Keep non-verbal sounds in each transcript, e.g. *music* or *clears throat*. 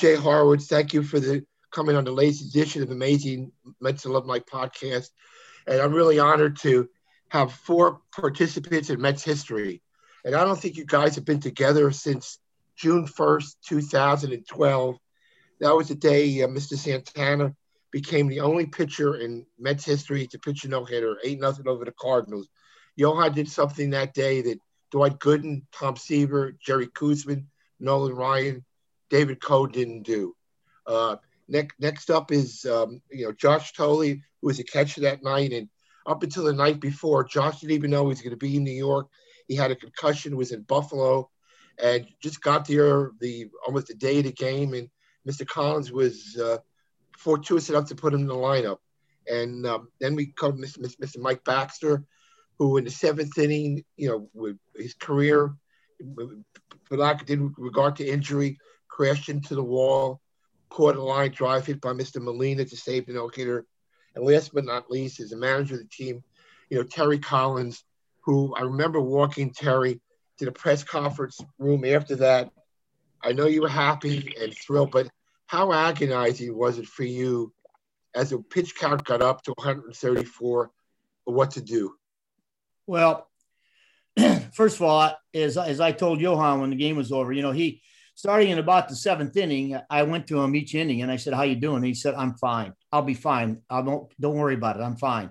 Jay Horowitz. Thank you for the coming on the latest edition of Amazing Mets Alumni Podcast. And I'm really honored to have four participants in Mets history. And I don't think you guys have been together since June 1st, 2012. That was the day uh, Mr. Santana became the only pitcher in Mets history to pitch a no-hitter, 8 nothing over the Cardinals. Johan did something that day that Dwight Gooden, Tom Seaver, Jerry Koosman, Nolan Ryan, David Cone didn't do. Uh, next, next up is um, you know Josh Thole, who was a catcher that night, and up until the night before, Josh didn't even know he was going to be in New York. He had a concussion, was in Buffalo, and just got there the almost the day of the game, and Mr. Collins was uh, fortuitous enough to put him in the lineup. And um, then we come Mr. Mr. Mike Baxter, who in the seventh inning, you know, with his career, for lack in regard to injury, crashed into the wall, caught a line drive hit by Mr. Molina to save the no-hitter. And last but not least is the manager of the team, you know, Terry Collins, who I remember walking Terry to the press conference room after that. I know you were happy and thrilled, but how agonizing was it for you as the pitch count got up to 134 what to do? Well, *clears throat* first of all, as, as I told Johan when the game was over, you know, he starting in about the seventh inning, I went to him each inning and I said, How you doing? He said, I'm fine. I'll be fine. I don't don't worry about it. I'm fine.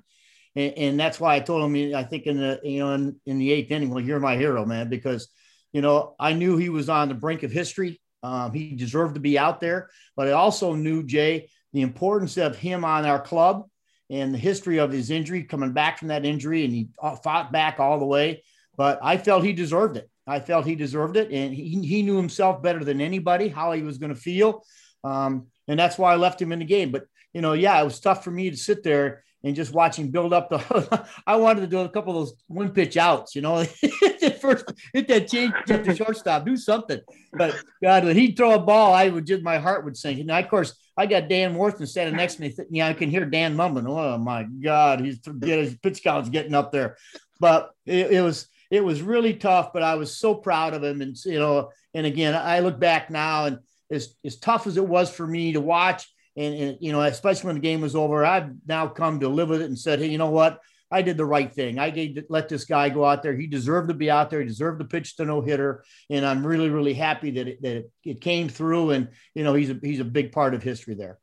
And, and that's why I told him, I think in the you know, in, in the eighth inning, well, you're my hero, man, because you know, I knew he was on the brink of history. Um, he deserved to be out there, but I also knew Jay the importance of him on our club and the history of his injury, coming back from that injury, and he fought back all the way. But I felt he deserved it. I felt he deserved it, and he, he knew himself better than anybody how he was going to feel, um, and that's why I left him in the game. But you know, yeah, it was tough for me to sit there and just watch him build up the. *laughs* I wanted to do a couple of those one pitch outs, you know, *laughs* first hit that change at the shortstop, do something. But God, when he'd throw a ball, I would just my heart would sink. And of course, I got Dan Worthington standing next to me. Yeah, I can hear Dan mumbling. Oh my God, he's his pitch count's getting up there. But it, it was it was really tough, but I was so proud of him. And, you know, and again, I look back now and as, as tough as it was for me to watch, and, and, you know, especially when the game was over, I've now come to live with it and said, hey, you know what? I did the right thing. I gave let this guy go out there. He deserved to be out there. He deserved to pitch the no hitter, and I'm really, really happy that it, that it, came through. And you know, he's a he's a big part of history there.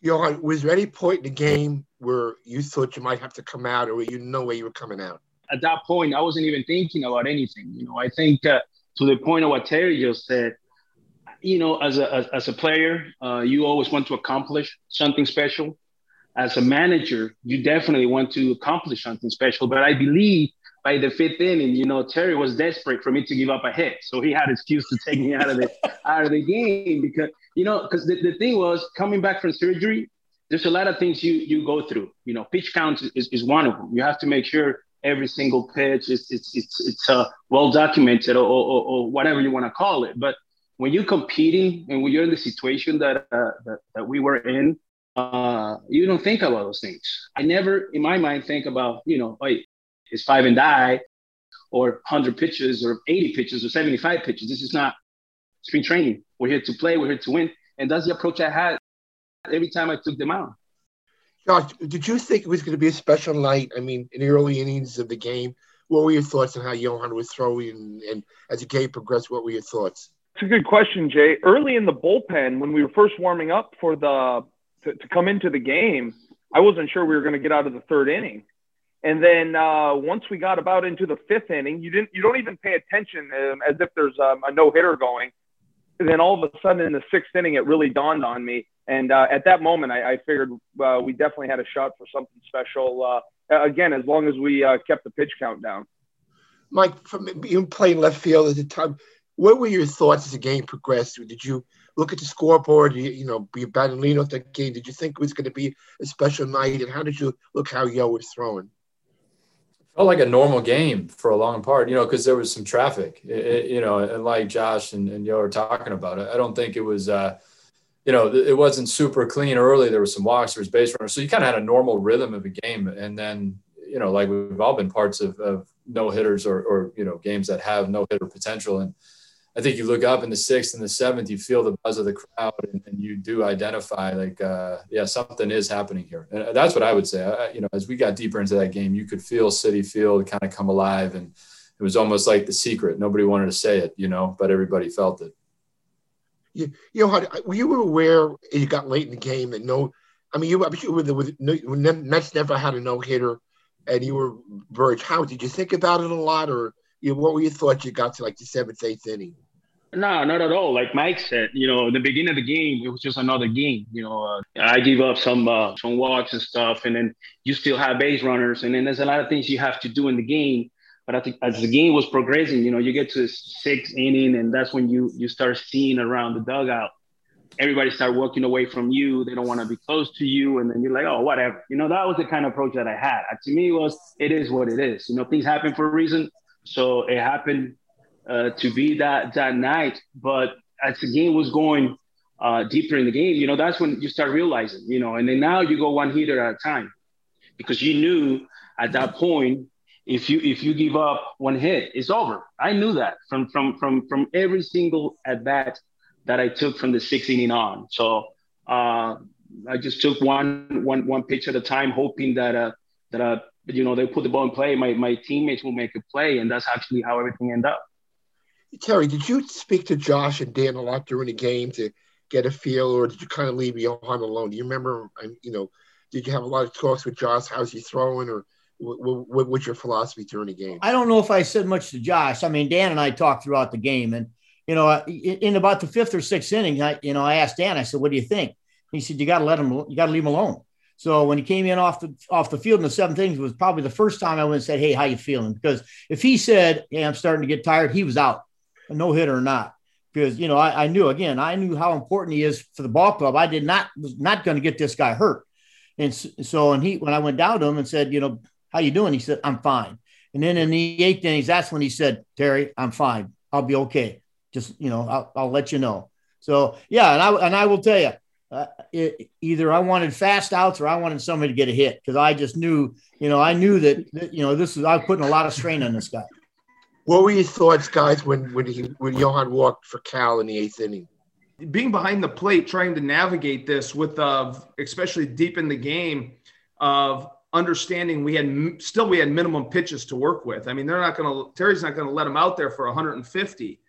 Johan, was there any point in the game where you thought you might have to come out, or you know where you were coming out? At that point, I wasn't even thinking about anything. You know, I think uh, to the point of what Terry just said, you know, as a as, as a player, uh, you always want to accomplish something special. As a manager, you definitely want to accomplish something special. But I believe by the fifth inning, you know, Terry was desperate for me to give up a hit, so he had excuse to take me out of the *laughs* out of the game because you know, because the, the thing was coming back from surgery. There's a lot of things you you go through. You know, pitch count is, is one of them. You have to make sure every single pitch is it's it's it's uh, well documented or, or, or whatever you want to call it. But when you're competing and when you're in the situation that uh, that, that we were in, uh, you don't think about those things. I never, in my mind, think about you know, oh, it's five and die, or 100 pitches, or 80 pitches, or 75 pitches. This is not spring training. We're here to play. We're here to win, and that's the approach I had every time I took them out. Josh, did you think it was going to be a special night? I mean, in the early innings of the game, what were your thoughts on how Johan was throwing, and, as the game progressed, what were your thoughts? It's a good question, Jay. Early in the bullpen, when we were first warming up for the to, to come into the game, I wasn't sure we were going to get out of the third inning. And then uh, once we got about into the fifth inning, you didn't you don't even pay attention um, as if there's um, a no hitter going. And then all of a sudden in the sixth inning, it really dawned on me. And uh, at that moment, I, I figured uh, we definitely had a shot for something special. Uh, again, as long as we uh, kept the pitch count down. Mike, from you playing left field at the time, what were your thoughts as the game progressed? Did you look at the scoreboard? You, you know, be about to lean off the game. Did you think it was going to be a special night? And how did you look how Yo was throwing? felt like a normal game for a long part, you know, because there was some traffic, it, it, you know, and like Josh and, and Yo are talking about it, I don't think it was, uh, you know, it wasn't super clean early. There was some walks, there was base runners. So you kind of had a normal rhythm of a game. And then, you know, like we've all been parts of, of no hitters or, or, you know, games that have no hitter potential. And, I think you look up in the sixth and the seventh, you feel the buzz of the crowd, and, and you do identify like, uh, yeah, something is happening here. And that's what I would say. I, you know, as we got deeper into that game, you could feel Citi Field kind of come alive, and it was almost like the secret. Nobody wanted to say it, you know, but everybody felt it. You, you know, were you aware you got late in the game that no, I mean, you, I'm sure with, Mets never had a no hitter, and you were Verge. How did you think about it a lot, or you know, what were your thoughts? You got to like the seventh, eighth inning. No, not at all. Like Mike said, you know, in the beginning of the game, it was just another game. You know, uh, I give up some uh, some walks and stuff, and then you still have base runners, and then there's a lot of things you have to do in the game. But I think as the game was progressing, you know, you get to the sixth inning, and that's when you you start seeing around the dugout. Everybody start walking away from you. They don't want to be close to you, and then you're like, oh, whatever. You know, that was the kind of approach that I had. Uh, to me, it was it is what it is. You know, things happen for a reason. So it happened uh, to be that that night. But as the game was going uh, deeper in the game, you know, that's when you start realizing, you know, and then now you go one hitter at a time because you knew at that point if you if you give up one hit, it's over. I knew that from from from from every single at bat that I took from the sixth inning on. So uh, I just took one one one pitch at a time, hoping that uh, that uh, you know they put the ball in play. My my teammates will make a play, and that's actually how everything ended up. Terry, did you speak to Josh and Dan a lot during the game to get a feel, or did you kind of leave Johan alone? Do you remember? You know, did you have a lot of talks with Josh? How's he throwing, or what, what, what's your philosophy during the game? I don't know if I said much to Josh. I mean, Dan and I talked throughout the game, and you know, in about the fifth or sixth inning, I, you know, I asked Dan. I said, "What do you think?" He said, "You got to let him. You got to leave him alone." So when he came in off the off the field in the seventh inning, was probably the first time I went and said, "Hey, how you feeling?" Because if he said, "Hey, I'm starting to get tired," he was out no hitter or not. Because you know, I, I, knew again, I knew how important he is for the ball club. I did not was not going to get this guy hurt, and so and he when I went down to him and said, you know, how you doing? He said, I'm fine. And then in the eighth innings, that's when he said, Terry, I'm fine. I'll be okay. Just you know, I'll, I'll let you know. So yeah, and I and I will tell you, uh, it, either I wanted fast outs or I wanted somebody to get a hit because I just knew, you know, I knew that, that you know this is I was putting a lot of strain on this guy. What were your thoughts, guys, when when he when Johan walked for Cal in the eighth inning? Being behind the plate, trying to navigate this with, uh, especially deep in the game, of understanding we had still we had minimum pitches to work with. I mean, they're not going to Terry's not going to let him out there for 150.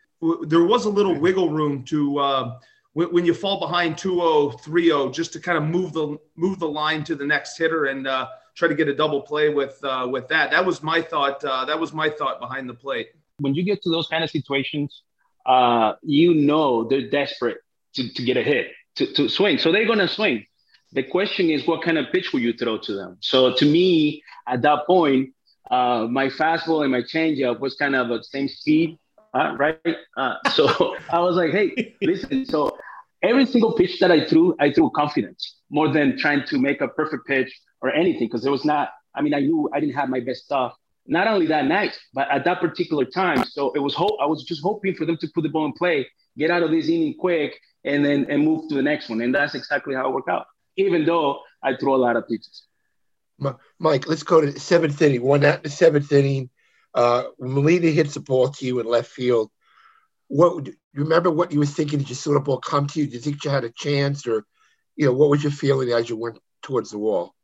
There was a little wiggle room to uh, when, you fall behind 2-0, 3-0, just to kind of move the move the line to the next hitter and. Uh, try to get a double play with uh, with that. That was my thought. Uh, that was my thought behind the plate. When you get to those kind of situations, uh, you know they're desperate to, to get a hit, to, to swing. So they're going to swing. The question is, what kind of pitch will you throw to them? So to me, at that point, uh, my fastball and my changeup was kind of at the same speed, uh, right? Uh, so *laughs* I was like, hey, listen. So every single pitch that I threw, I threw confidence more than trying to make a perfect pitch or anything because there was not. I mean, I knew I didn't have my best stuff. Not only that night, but at that particular time. So it was hope. I was just hoping for them to put the ball in play, get out of this inning quick, and then and move to the next one. And that's exactly how it worked out. Even though I throw a lot of pitches. Mike, let's go to the seventh inning. One out in the seventh inning. Uh, Molina hits the ball to you in left field. What do you remember? What you were thinking? Did you see the ball come to you? Did you think you had a chance, or you know, what was your feeling as you went towards the wall?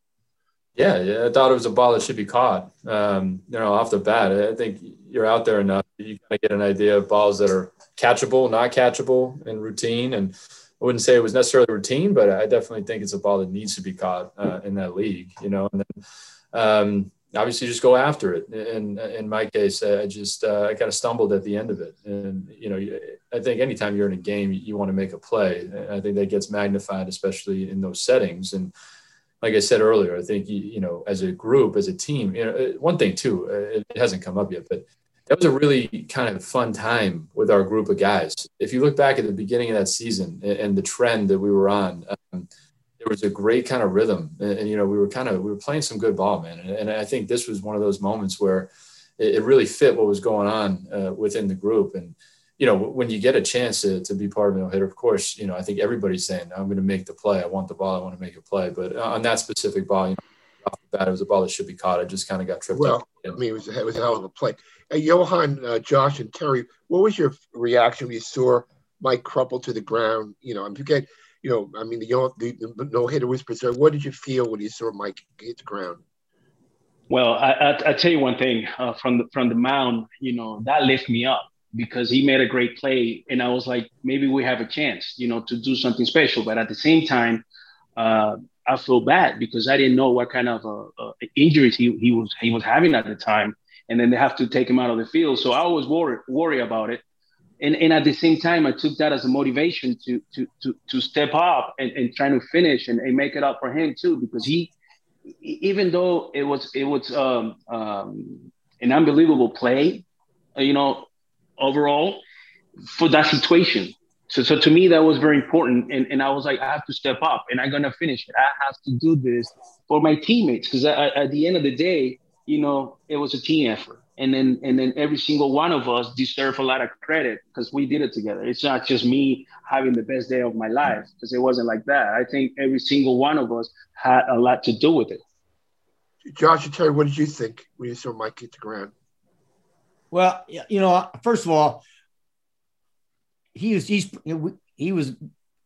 Yeah, yeah, I thought it was a ball that should be caught. Um, you know, off the bat, I think you're out there enough. You kind of get an idea of balls that are catchable, not catchable in routine, and I wouldn't say it was necessarily routine, but I definitely think it's a ball that needs to be caught uh, in that league, you know. And then um, obviously just go after it. And in my case, I just uh, I kind of stumbled at the end of it. And you know, I think anytime you're in a game, you want to make a play. I think that gets magnified, especially in those settings. And like I said earlier, I think you, know, as a group, as a team, you know, one thing too, it hasn't come up yet, but that was a really kind of fun time with our group of guys. If you look back at the beginning of that season and, the trend that we were on, um, there was a great kind of rhythm, and, and, you know we were kind of we were playing some good ball, man. And, and I think this was one of those moments where it, it really fit what was going on uh, within the group. And you know when you get a chance to, to be part of no hitter, of course, you know I think everybody's saying I'm going to make the play. I want the ball. I want to make a play. But on that specific ball, you know, off the bat, it was a ball that should be caught. I just kind of got tripped well, up. I mean, it was, it was a hell of a play. Johan, uh, Josh, and Terry, what was your reaction when you saw Mike crumple to the ground? You know, I'm forget, you know, I mean, the, the, the no hitter was preserved. What did you feel when you saw Mike hit the ground? Well, I, I, I tell you one thing uh, from the from the mound, you know, that lifted me up because he made a great play, and I was like, maybe we have a chance, you know, to do something special. But at the same time, uh, I feel bad because I didn't know what kind of uh, uh, injuries he, he was he was having at the time, and then they have to take him out of the field. So I always worried worry about it, and and at the same time I took that as a motivation to to to to step up and, and trying to finish and, and make it up for him too because he even though it was it was um, um, an unbelievable play, you know, overall for that situation so, so to me, that was very important. And, and I was like, I have to step up and I'm going to finish it. I have to do this for my teammates. Because at the end of the day, you know, it was a team effort. And then, and then every single one of us deserve a lot of credit because we did it together. It's not just me having the best day of my life because it wasn't like that. I think every single one of us had a lot to do with it. Josh and Terry, what did you think when you saw Mike hit the ground? Well, you know, first of all, he was he's he was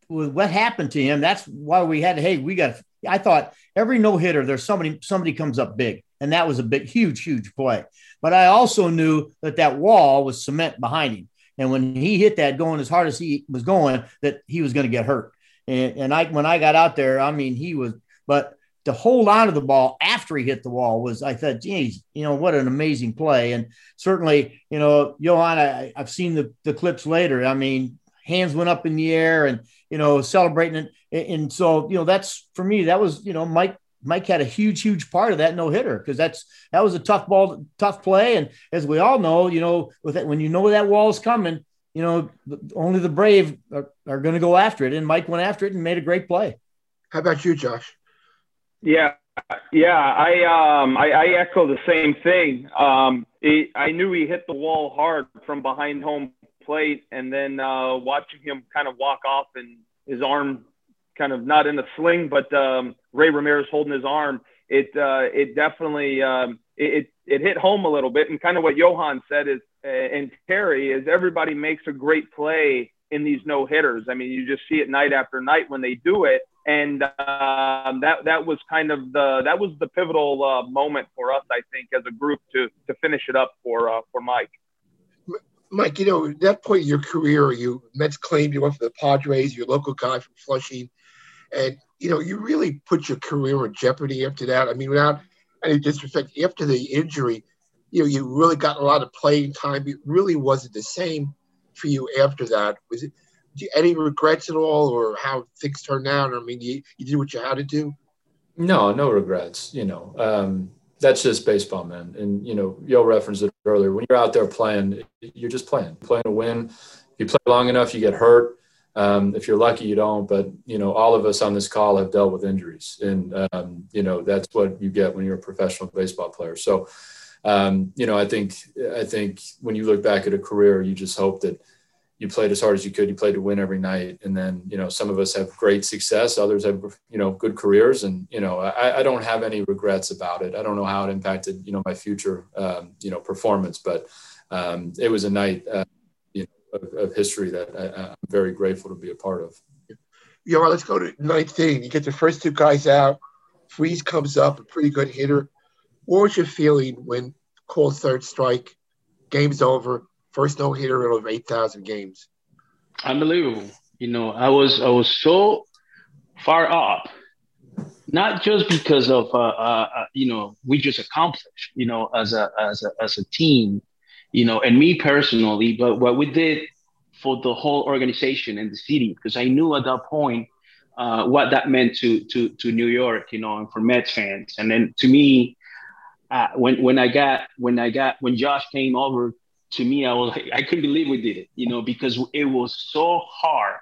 what happened to him. That's why we had. Hey, we got. I thought every no hitter there's somebody somebody comes up big, and that was a big, huge, huge play. But I also knew that that wall was cement behind him, and when he hit that going as hard as he was going, that he was going to get hurt. And, and I when I got out there, I mean he was, but to hold on to the ball after he hit the wall was, I thought, geez, you know, what an amazing play. And certainly, you know, Johan, I, have seen the, the clips later. I mean, hands went up in the air and, you know, celebrating it. And so, you know, that's for me, that was, you know, Mike, Mike had a huge, huge part of that no hitter because that's that was a tough ball, tough play. And as we all know, you know, with that, when you know that wall is coming, you know, only the brave are, are going to go after it. And Mike went after it and made a great play. How about you, Josh? Yeah, yeah, I um I, I echo the same thing. Um, he, I knew he hit the wall hard from behind home plate, and then uh, watching him kind of walk off and his arm kind of not in a sling, but um, Ray Ramirez holding his arm. It uh, it definitely um, it, it hit home a little bit, and kind of what Johan said is uh, and Terry is everybody makes a great play in these no hitters. I mean, you just see it night after night when they do it and um, that that was kind of the that was the pivotal uh, moment for us, I think, as a group to to finish it up for uh, for Mike. Mike, you know, at that point in your career, you Mets claimed you went for the Padres, your local guy from Flushing, and you know, you really put your career in jeopardy after that. I mean, without any disrespect, after the injury, you know, you really got a lot of playing time. It really wasn't the same for you after that. Was it? Any regrets at all, or how things turned out? I mean, you, you did what you had to do. No, no regrets. You know, um, that's just baseball, man. And you know, Yo referenced it earlier. When you're out there playing, you're just playing, playing to win. If You play long enough, you get hurt. Um, if you're lucky, you don't. But you know, all of us on this call have dealt with injuries, and um, you know that's what you get when you're a professional baseball player. So, um, you know, I think I think when you look back at a career, you just hope that you played as hard as you could. You played to win every night. And then, you know, some of us have great success. Others have, you know, good careers. And, you know, I, I don't have any regrets about it. I don't know how it impacted, you know, my future, um, you know, performance, but um, it was a night, uh, you know, of, of history that I, am very grateful to be a part of. Yeah, well, let's go to ninth inning. You get the first two guys out. Freese comes up, a pretty good hitter. What was your feeling when called third strike, game's over, First no hitter in over 8,000 games. Unbelievable. You know, I was I was so far up, not just because of uh, uh, uh, you know we just accomplished, you know, as a as a as a team, you know, and me personally, but what we did for the whole organization and the city, because I knew at that point uh, what that meant to to to New York, you know, and for Mets fans, and then to me. Uh, when when I got when I got when Josh came over to me, I was I couldn't believe we did it, you know, because it was so hard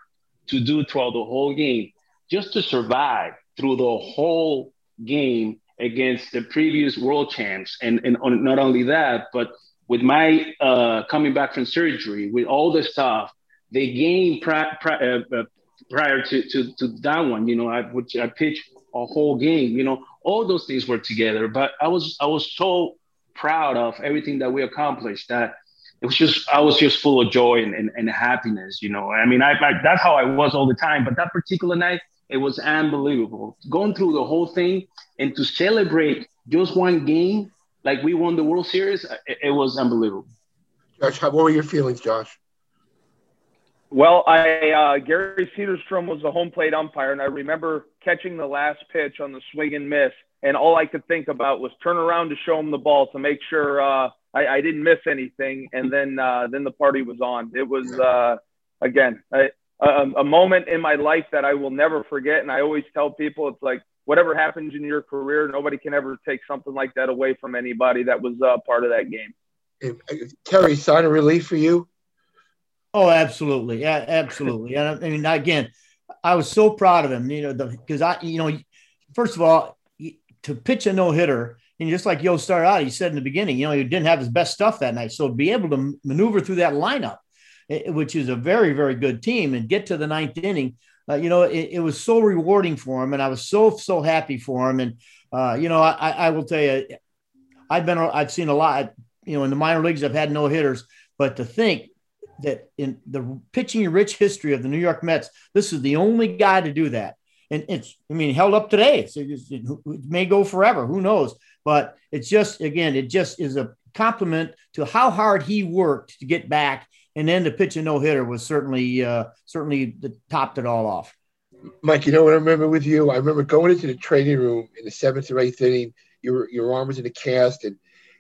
to do throughout the whole game, just to survive through the whole game against the previous world champs. And, and on, not only that, but with my uh, coming back from surgery, with all the stuff, the game pri- pri- uh, uh, prior to, to, to that one, you know, I would I pitched a whole game, you know, all those things were together. But I was I was so proud of everything that we accomplished that it was just I was just full of joy and, and, and happiness, you know. I mean, I, I, that's how I was all the time. But that particular night, it was unbelievable. Going through the whole thing and to celebrate just one game, like we won the World Series, it, it was unbelievable. Josh, what were your feelings, Josh? Well, I uh, Gary Cederstrom was the home plate umpire, and I remember catching the last pitch on the swing and miss, and all I could think about was turn around to show him the ball to make sure. Uh, I, I didn't miss anything, and then uh, then the party was on. It was uh, again a, a moment in my life that I will never forget, and I always tell people it's like whatever happens in your career, nobody can ever take something like that away from anybody that was uh, part of that game. Terry, sign of relief for you? Oh, absolutely, yeah, absolutely. I mean, again, I was so proud of him, you know, because I, you know, first of all, to pitch a no hitter and just like Yo started out, he said in the beginning, you know, he didn't have his best stuff that night. So be able to maneuver through that lineup, which is a very, very good team, and get to the ninth inning, uh, you know, it, it, was so rewarding for him, and I was so so happy for him. And uh, you know, I, I will tell you, I've been I've seen a lot. You know, in the minor leagues, I've had no hitters, but to think that in the pitching rich history of the New York Mets, this is the only guy to do that. And it's, I mean, held up today. It, it may go forever. Who knows? But it's just, again, it just is a compliment to how hard he worked to get back. And then to pitch a no hitter was certainly, uh, certainly the topped it all off. Mike, you know what I remember with you? I remember going into the training room in the seventh or eighth inning. Your your arm was in a cast, and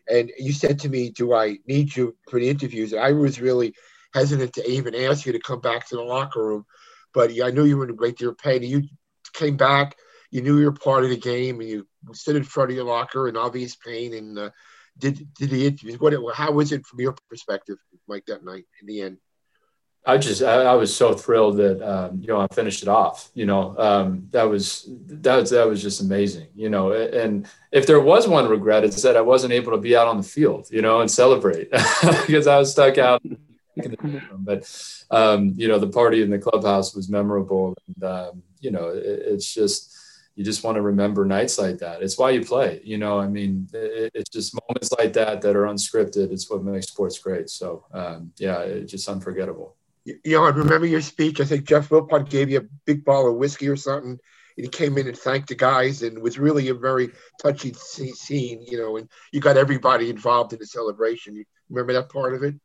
and you said to me, "Do I need you for the interviews?" And I was really hesitant to even ask you to come back to the locker room, but I knew you were in a great deal of pain. And you came back you knew you were part of the game and you stood in front of your locker in obvious pain and uh, did did the interviews. What how was it from your perspective, Mike, that night in the end? I just I, I was so thrilled that um, you know I finished it off. You know um, that was that was that was just amazing. You know, and if there was one regret, it's that I wasn't able to be out on the field. You know, and celebrate *laughs* because I was stuck out. *laughs* but um, you know, the party in the clubhouse was memorable, and um, you know, it, it's just you just want to remember nights like that. It's why you play. You know, I mean, it, it's just moments like that that are unscripted. It's what makes sports great. So, um, yeah, it's just unforgettable. You know, I remember your speech. I think Jeff Wilpon gave you a big bottle of whiskey or something. And he came in and thanked the guys, and was really a very touching scene. You know, and you got everybody involved in the celebration. You remember that part of it?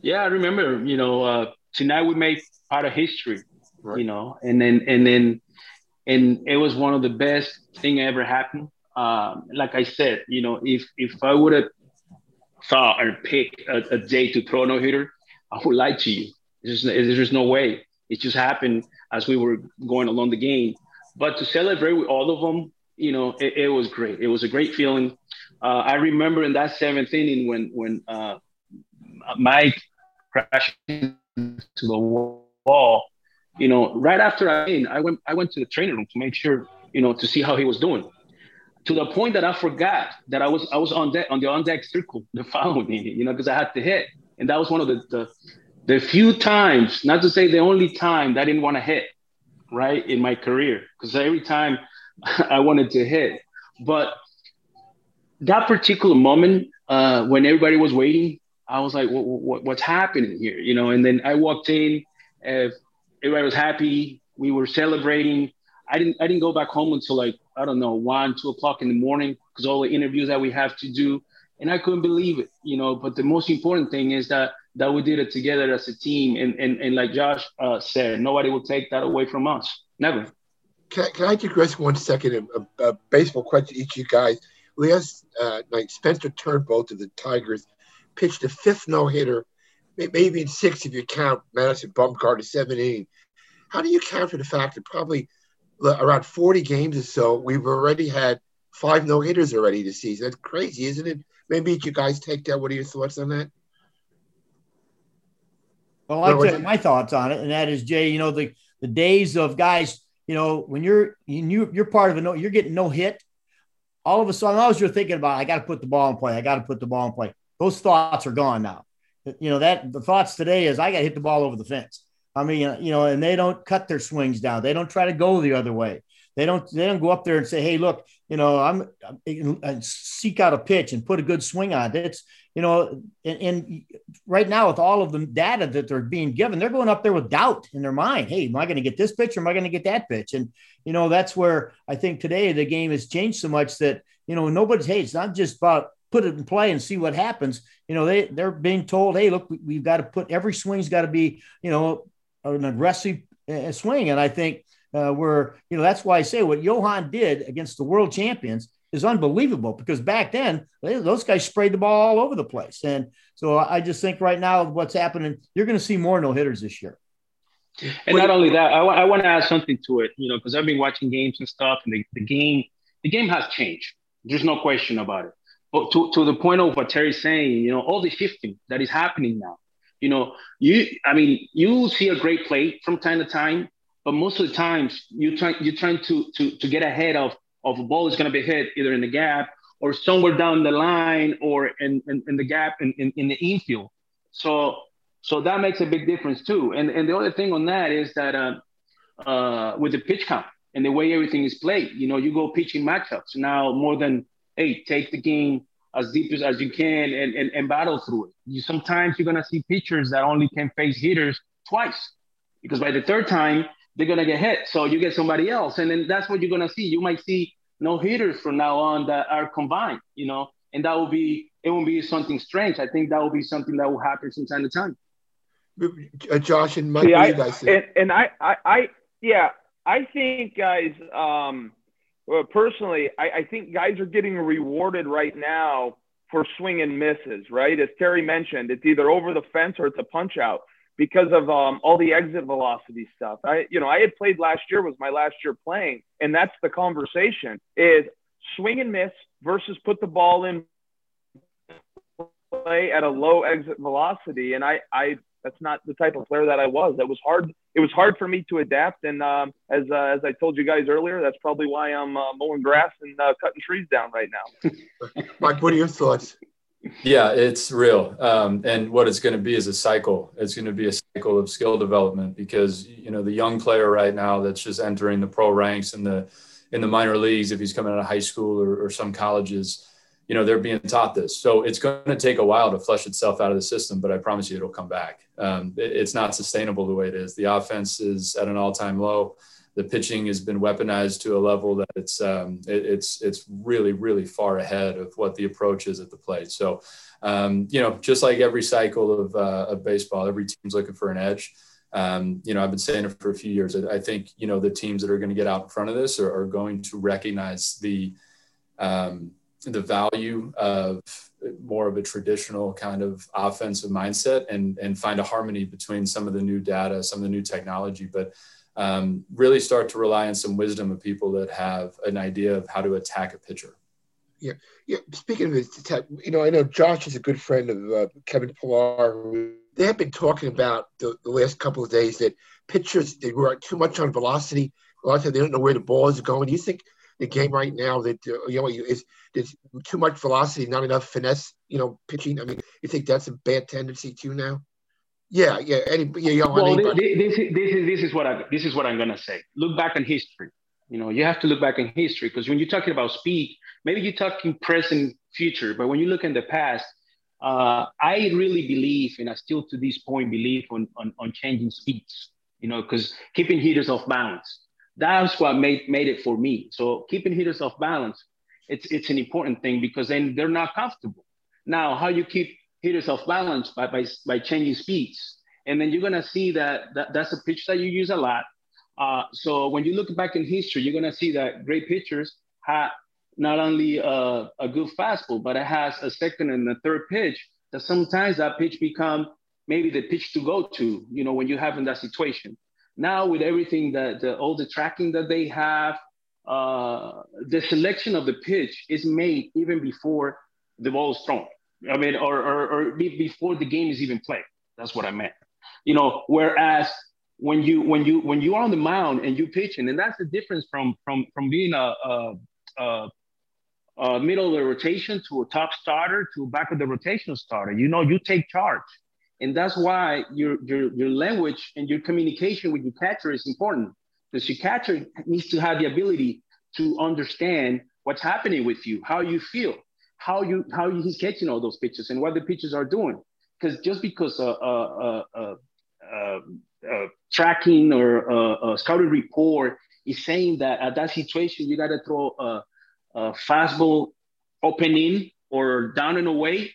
Yeah, I remember. You know, uh, tonight we made part of history. Right. You know, and then and then and it was one of the best thing ever happened. Um, like I said, you know, if if I would have thought or picked a, a, day to throw no hitter, I would lie to you. There's just, there's just no way. It just happened as we were going along the game. But to celebrate with all of them, you know, it, it was great. It was a great feeling. Uh, I remember in that seventh inning when when uh, Mike crashed into the wall you know, right after I in, I went I went to the training room to make sure, you know, to see how he was doing. To the point that I forgot that I was I was on deck on the on deck circle the *laughs* following me, you know, because I had to hit. And that was one of the, the the few times, not to say the only time that I didn't want to hit, right, in my career. Because every time *laughs* I wanted to hit. But that particular moment, uh, when everybody was waiting, I was like, what, what, what's happening here? You know, and then I walked in. Uh, everybody was happy. We were celebrating. I didn't I didn't go back home until like I don't know one two o'clock in the morning because all the interviews that we have to do, and I couldn't believe it, you know. But the most important thing is that that we did it together as a team. And and, and like Josh uh, said, nobody will take that away from us. Never. Can, can I digress one second? A, a, baseball question to each of you guys. Last uh, night, Spencer Turnbull of the Tigers pitched a fifth no hitter, maybe in six if you count Madison Bumgarner, seven innings. How do you count for the fact that probably uh, around 40 games or so, we've already had five no hitters already this season? That's crazy, isn't it? Maybe you guys take that. What are your thoughts on that? Well, I'll tell you my thoughts on it, and that is, Jay. You know the the days of guys. You know when you're you you're part of a no, you're getting no hit. All of a sudden, all you're thinking about, I got to put the ball in play. I got to put the ball in play. Those thoughts are gone now. You know that the thoughts today is I got hit the ball over the fence. I mean, uh, you know, and they don't cut their swings down. They don't try to go the other way. They don't. They don't go up there and say, "Hey, look, you know, I'm, I'm uh, seek out a pitch and put a good swing on it." It's you know, and, and, right now with all of the data that they're being given, they're going up there with doubt in their mind. Hey, am I going to get this pitch or am I going to get that pitch? And you know, that's where I think today the game has changed so much that you know nobody's. Hey, it's not just about put it in play and see what happens. You know, they they're being told, hey, look, we, have got to put every swing's got to be you know an aggressive uh, swing, and I think uh, where you know that's why I say what Johan did against the world champions is unbelievable because back then they, those guys sprayed the ball all over the place, and so I just think right now what's happening, you're going to see more no hitters this year. And not only that, I, w- I want to add something to it, you know, because I've been watching games and stuff, and the, the game the game has changed. There's no question about it. But to, to the point of what Terry's saying, you know, all the shifting that is happening now. You know, you I mean, you see a great play from time to time, but most of the times you try you're trying to to to get ahead of of a ball is going to be hit either in the gap or somewhere down the line or in, in, in the gap in, in, in, the infield. So so that makes a big difference too. And and the other thing on that is that uh, uh, with the pitch count and the way everything is played, you know, you go pitching matchups now more than hey, take the game as deep as, as you can and, and, and battle through it. You sometimes you're gonna see pitchers that only can face hitters twice because by the third time they're gonna get hit. So you get somebody else, and then that's what you're gonna see. You might see no hitters from now on that are combined, you know, and that will be it won't be something strange. I think that will be something that will happen from time to time. Uh, Josh and Mike, I, and, and I, I, I, yeah, I think guys, um, well, personally, I, I think guys are getting rewarded right now for swing and misses, right? As Terry mentioned, it's either over the fence or it's a punch out because of um, all the exit velocity stuff. I, you know, I had played last year was my last year playing, and that's the conversation: is swing and miss versus put the ball in play at a low exit velocity. And I, I that's not the type of player that I was. That was hard. It was hard for me to adapt. And um, as uh, as I told you guys earlier, that's probably why I'm uh, mowing grass and uh, cutting trees down right now. *laughs* Mike, what are your thoughts? Yeah, it's real. Um, and what it's going to be is a cycle. It's going to be a cycle of skill development because you know the young player right now that's just entering the pro ranks in the in the minor leagues, if he's coming out of high school or, or some colleges, you know they're being taught this. So it's going to take a while to flush itself out of the system, but I promise you it'll come back. Um, it, it's not sustainable the way it is. The offense is at an all time low the pitching has been weaponized to a level that it's um, it, it's it's really really far ahead of what the approach is at the plate. So um, you know, just like every cycle of, uh, of baseball, every team's looking for an edge. Um, you know, I've been saying it for a few years. I, I think you know the teams that are going to get out in front of this are, are going to recognize the um, the value of more of a traditional kind of offensive mindset and and find a harmony between some of the new data, some of the new technology, but um, really start to rely on some wisdom of people that have an idea of how to attack a pitcher. Yeah, yeah. Speaking of this, you know, I know Josh is a good friend of uh, Kevin Pillar. They have been talking about the, the, last couple of days that pitchers they were too much on velocity. A lot of times they don't know where the ball is going. Do you think the game right now that uh, you know is there's too much velocity, not enough finesse? You know, pitching. I mean, you think that's a bad tendency too now? Yeah, yeah. Any, yeah, well, anybody. This, this, this, is, this is what I this is what I'm gonna say. Look back in history. You know, you have to look back in history because when you're talking about speed, maybe you're talking present, future, but when you look in the past, uh, I really believe, and I still to this point believe on on, on changing speeds. You know, because keeping hitters off balance. That's what made made it for me. So keeping hitters off balance, it's it's an important thing because then they're not comfortable. Now, how you keep hitters off balance by, by, by changing speeds. And then you're gonna see that, that that's a pitch that you use a lot. Uh, so when you look back in history, you're gonna see that great pitchers have not only a, a good fastball, but it has a second and a third pitch that sometimes that pitch become maybe the pitch to go to, you know, when you have in that situation. Now with everything that the, all the tracking that they have, uh, the selection of the pitch is made even before the ball is thrown. I mean, or, or, or before the game is even played. That's what I meant. You know, whereas when you when you when you are on the mound and you pitching, and that's the difference from from from being a, a, a uh, middle of the rotation to a top starter to back of the rotational starter. You know, you take charge. And that's why your, your, your language and your communication with your catcher is important because your catcher needs to have the ability to understand what's happening with you, how you feel, how you how he's catching all those pitches and what the pitches are doing. Because just because a, a, a, a tracking or a, scouting report is saying that at that situation you got to throw a, a fastball opening or down and away,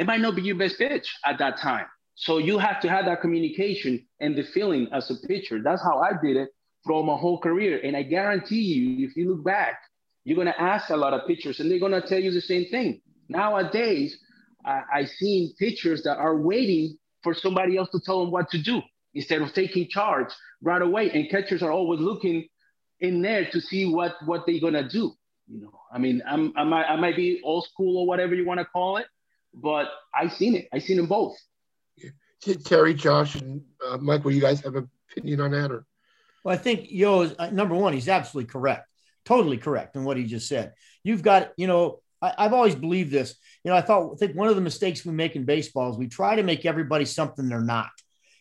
it might not be your best pitch at that time. So you have to have that communication and the feeling as a pitcher. That's how I did it throughout my whole career. And I guarantee you, if you look back, you're gonna ask a lot of pitchers, and they're gonna tell you the same thing. Nowadays, I, I seen pitchers that are waiting for somebody else to tell them what to do instead of taking charge right away. And catchers are always looking in there to see what what they're gonna do. You know, I mean, I'm, I might, I might be old school or whatever you want to call it, but I seen it. I seen them both. Terry, Josh, and uh, Mike, will you guys have an opinion on that? Or well, I think Yo is uh, number one. He's absolutely correct, totally correct in what he just said. You've got, you know, I, have always believed this. You know, I thought I think one of the mistakes we make in baseball is we try to make everybody something they're not.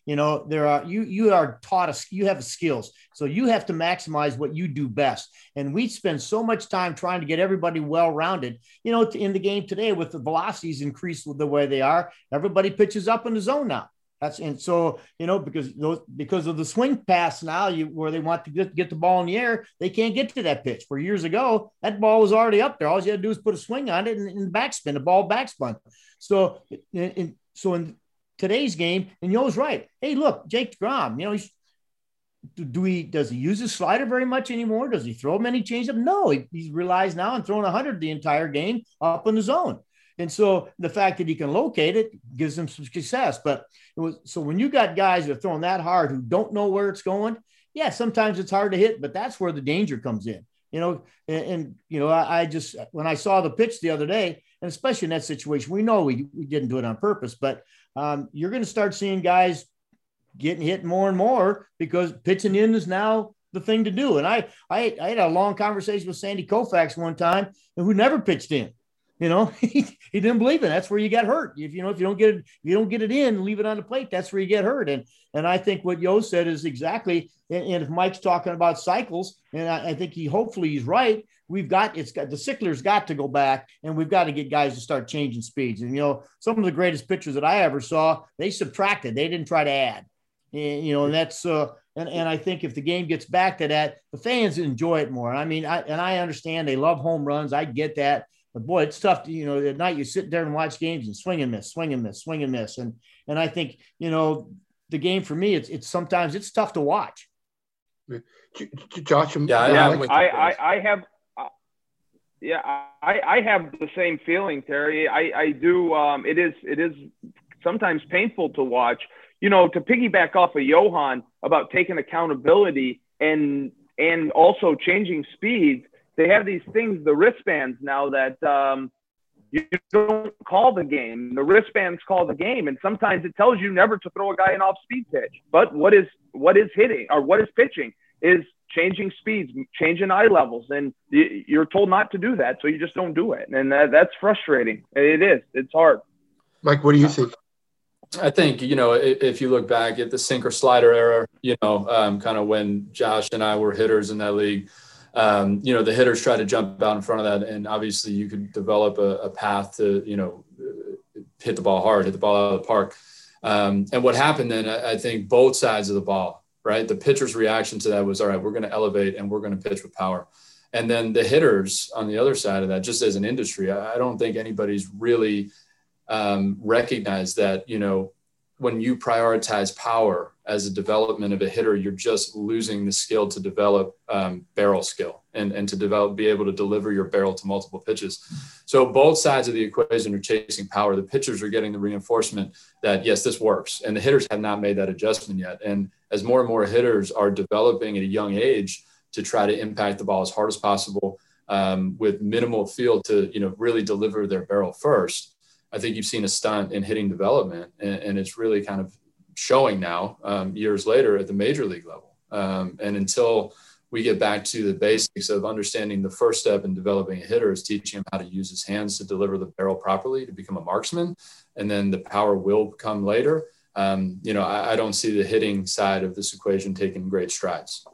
You know, there are you you are taught us you have skills, so you have to maximize what you do best. And we spend so much time trying to get everybody well rounded. You know, in the game today with the velocities increased the way they are, everybody pitches up in the zone now. That's and so you know because those because of the swing pass now, you where they want to get, get the ball in the air, they can't get to that pitch. For years ago, that ball was already up there. All you had to do is put a swing on it and, and backspin, the ball backspin. So, in, so in today's game, and Yo's right. Hey, look, Jake Grom, you know, he's do he does he use his slider very much anymore? Does he throw many changeup? No, he, he relies now on throwing 100 the entire game up in the zone. And so the fact that he can locate it gives him some success. But it was so when you got guys that are throwing that hard who don't know where it's going, yeah, sometimes it's hard to hit, but that's where the danger comes in. You know, and, and you know, I, I, just when I saw the pitch the other day, and especially in that situation, we know we, we didn't do it on purpose, but um, you're going to start seeing guys getting hit more and more because pitching in is now the thing to do. And I, I, I had a long conversation with Sandy Koufax one time, who never pitched in. You know, *laughs* he, didn't believe it. That's where you get hurt. If you know, if you don't get it, you don't get it in, leave it on the plate. That's where you get hurt. And and I think what Yo said is exactly. And, and if Mike's talking about cycles, and I, I think he hopefully he's right we've got it's got the Sickler's got to go back and we've got to get guys to start changing speeds. And you know, some of the greatest pitchers that I ever saw, they subtracted, they didn't try to add. And, you know, and that's uh and, and I think if the game gets back to that, the fans enjoy it more. I mean, I and I understand they love home runs. I get that. But boy, it's tough to, you know, at night you sit there and watch games and swing and miss, swing and miss, swing and miss. And and I think, you know, the game for me, it's it's sometimes it's tough to watch. Josh, yeah, I, I, I, I have yeah, I, I have the same feeling, Terry. I, I do. Um, it is it is sometimes painful to watch. You know, to piggyback off of Johan about taking accountability and and also changing speeds. They have these things, the wristbands now that um, you don't call the game. The wristbands call the game, and sometimes it tells you never to throw a guy an off-speed pitch. But what is what is hitting or what is pitching is changing speeds, changing eye levels, and you're told not to do that, so you just don't do it, and that, that's frustrating. It is. It's hard. Mike, what do you think? I think you know if you look back at the sinker slider era, you know, um, kind of when Josh and I were hitters in that league. Um, you know, the hitters try to jump out in front of that, and obviously you could develop a, a path to you know hit the ball hard, hit the ball out of the park. Um, and what happened then, I, I think both sides of the ball right? The pitcher's reaction to that was, all right, we're going to elevate and we're going to pitch with power. And then the hitters on the other side of that, just as an industry, I don't think anybody's really um, recognize that you know when you prioritize power as a development of a hitter, you're just losing the skill to develop um, barrel skill and, and to develop, be able to deliver your barrel to multiple pitches. So both sides of the equation are chasing power. The pitchers are getting the reinforcement that, yes, this works. And the hitters have not made that adjustment yet. And as more and more hitters are developing at a young age to try to impact the ball as hard as possible um, with minimal field to, you know, really deliver their barrel first, I think you've seen a stunt in hitting development, and, and it's really kind of showing now um, years later at the major league level. Um, and until we get back to the basics of understanding the first step in developing a hitter is teaching him how to use his hands to deliver the barrel properly to become a marksman, and then the power will come later. Um, you know, I, I don't see the hitting side of this equation taking great strides.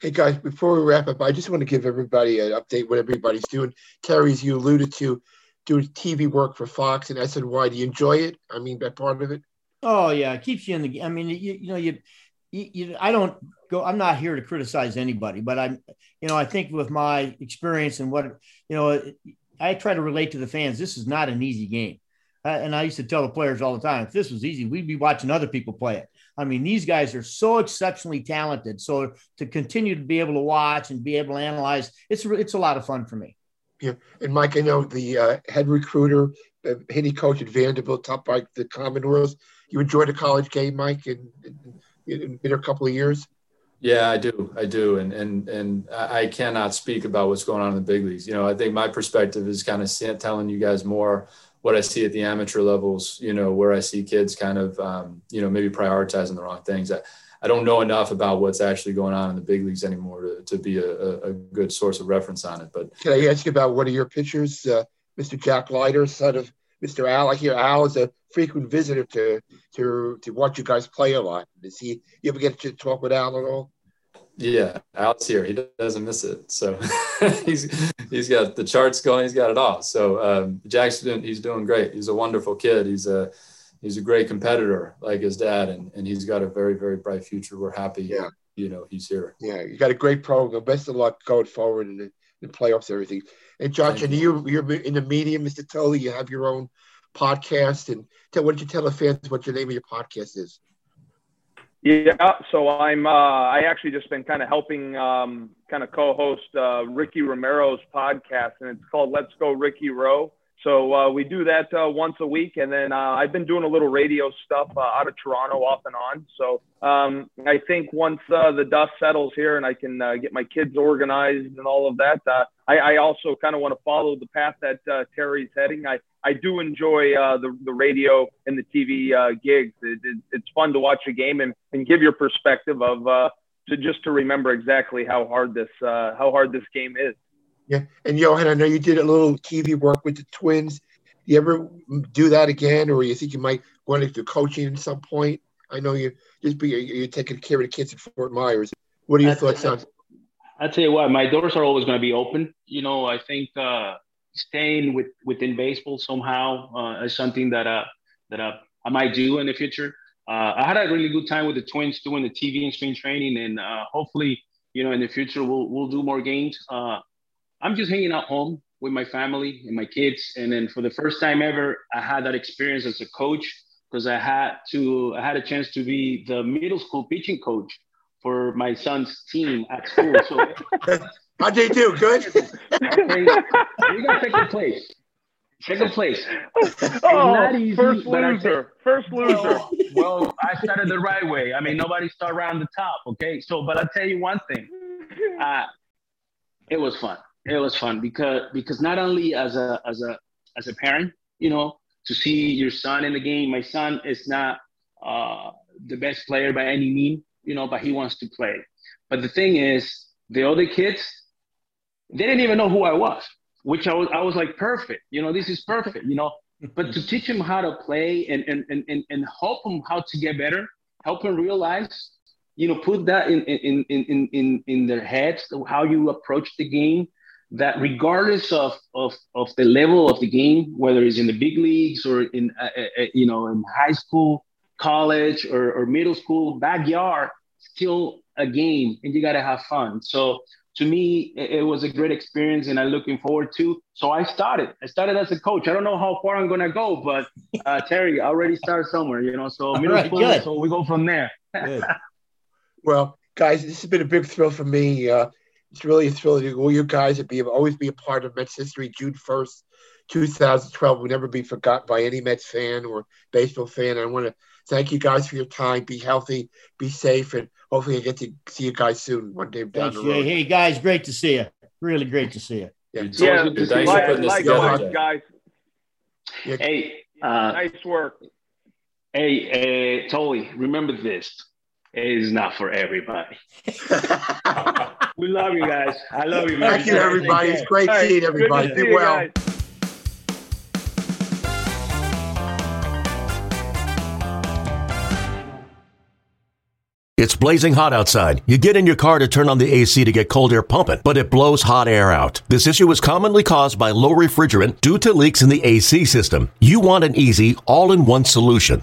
Hey guys, before we wrap up, I just want to give everybody an update what everybody's doing. Terry, as you alluded to, doing TV work for Fox and SNY. Do you enjoy it? I mean, that part of it. Oh yeah, it keeps you in the. I mean, you, you know, you, you, you, I don't go. I'm not here to criticize anybody, but I'm, you know, I think with my experience and what, you know, I try to relate to the fans. This is not an easy game, and I used to tell the players all the time, if this was easy, we'd be watching other people play it. I mean, these guys are so exceptionally talented. So to continue to be able to watch and be able to analyze, it's it's a lot of fun for me. Yeah, and Mike, I know the uh, head recruiter, uh, hitting coach at Vanderbilt, top by the Commodores. You enjoyed a college game, Mike, in, in, in a couple of years. Yeah, I do. I do, and and and I cannot speak about what's going on in the big leagues. You know, I think my perspective is kind of telling you guys more what I see at the amateur levels. You know, where I see kids kind of, um, you know, maybe prioritizing the wrong things. I, I don't know enough about what's actually going on in the big leagues anymore to, to be a, a good source of reference on it. But can I ask you about one of your pitchers, uh, Mr. Jack Leiter, son of Mr. Al? I hear Al is a frequent visitor to to to watch you guys play a lot. Does he you ever get to talk with Al at all? Yeah, Al's here. He doesn't miss it. So *laughs* he's he's got the charts going. He's got it all. So um, Jack's doing, he's doing great. He's a wonderful kid. He's a he's a great competitor like his dad and, and he's got a very very bright future we're happy yeah you know he's here yeah you got a great program best of luck going forward in the, the playoffs everything and josh and you you're in the media mr Thole you have your own podcast and tell why don't you tell the fans what your name of your podcast is yeah, so I'm. Uh, I actually just been kind of helping, um, kind of co-host uh, Ricky Romero's podcast, and it's called "Let's Go Ricky Row." So uh, we do that uh, once a week, and then uh, I've been doing a little radio stuff uh, out of Toronto off and on. So um, I think once uh, the dust settles here and I can uh, get my kids organized and all of that, I, I, also kind of want to follow the path that Terry's heading. I, I do enjoy the, the radio and the TV gigs. It, it, it's fun to watch a game and, and give your perspective of to just to remember exactly how hard this how hard this game is. Yeah, and Johan, I know you did a little TV work with the Twins. Do you ever do that again, or you think you might want to do coaching at some point? I know you just be you're taking care of the kids at Fort Myers. What are your thoughts on? I tell you what, my doors are always going to be open. You know, I think uh, staying with within baseball somehow uh, is something that uh, that uh, I might do in the future. Uh, I had a really good time with the Twins doing the TV and spring training, and uh, hopefully, you know, in the future we'll we'll do more games. Uh, I'm just hanging out home with my family and my kids. And then for the first time ever, I had that experience as a coach because I had to I had a chance to be the middle school pitching coach for my son's team at school. So how'd they do? Good. we got second place. Second place. *laughs* oh, easy, first loser. first loser. Well, well, I started the right way. I mean, nobody started around the top. Okay, so but I'll tell you one thing. Uh, it was fun it was fun because because not only as a as a as a parent, you know, to see your son in the game. My son is not uh, the best player by any mean, you know, but he wants to play. But the thing is, the other kids, they didn't even know who I was, which I was I was like perfect, you know, this is perfect, you know. *laughs* But to teach him how to play and and and and, and help him how to get better, help him realize you know put that in in in in in, in their heads how you approach the game that regardless of, of, of the level of the game, whether it's in the big leagues or in, uh, uh, uh, you know, in high school, college or, or middle school, backyard, still a game and you got to have fun. So to me, it, it, was a great experience, and I'm looking forward to. So I started. I started as a coach. I don't know how far I'm gonna go, but uh, *laughs* Terry, I already started somewhere, you know. So middle right, school, good. so we go from there. *laughs* well, guys, this has been a big thrill for me. Uh, it's really a thrill to all you guys to be always be a part of Mets history. June first, 2012 will never be forgotten by any Mets fan or baseball fan. I want to thank you guys for your time. Be healthy, be safe, and hopefully I get to see you guys soon one day down Thanks, the road. Hey, guys, great to see you. Really great to see you. Yeah, yeah thanks like, for putting this together, guys. Yeah. Hey, uh, nice work. Hey, uh, Thole, remember this. It is not for everybody. *laughs* we love you guys. I love you, man. Thank you, everybody. It's great seeing everybody. Be well. It's blazing hot outside. You get in your car to turn on the AC to get cold air pumping, but it blows hot air out. This issue is commonly caused by low refrigerant due to leaks in the AC system. You want an easy, all in one solution